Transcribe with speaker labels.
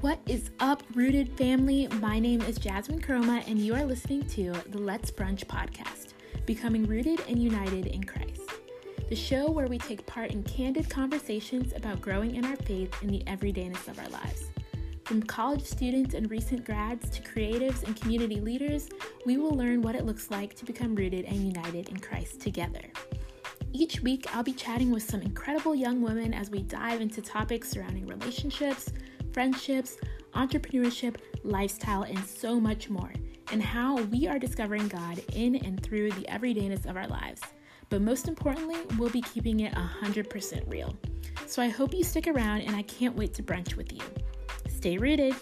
Speaker 1: What is up, Rooted family? My name is Jasmine Croma, and you are listening to the Let's Brunch podcast, Becoming Rooted and United in Christ. The show where we take part in candid conversations about growing in our faith in the everydayness of our lives. From college students and recent grads to creatives and community leaders, we will learn what it looks like to become rooted and united in Christ together. Each week, I'll be chatting with some incredible young women as we dive into topics surrounding relationships friendships, entrepreneurship, lifestyle, and so much more, and how we are discovering God in and through the everydayness of our lives. But most importantly, we'll be keeping it 100% real. So I hope you stick around, and I can't wait to brunch with you. Stay rooted.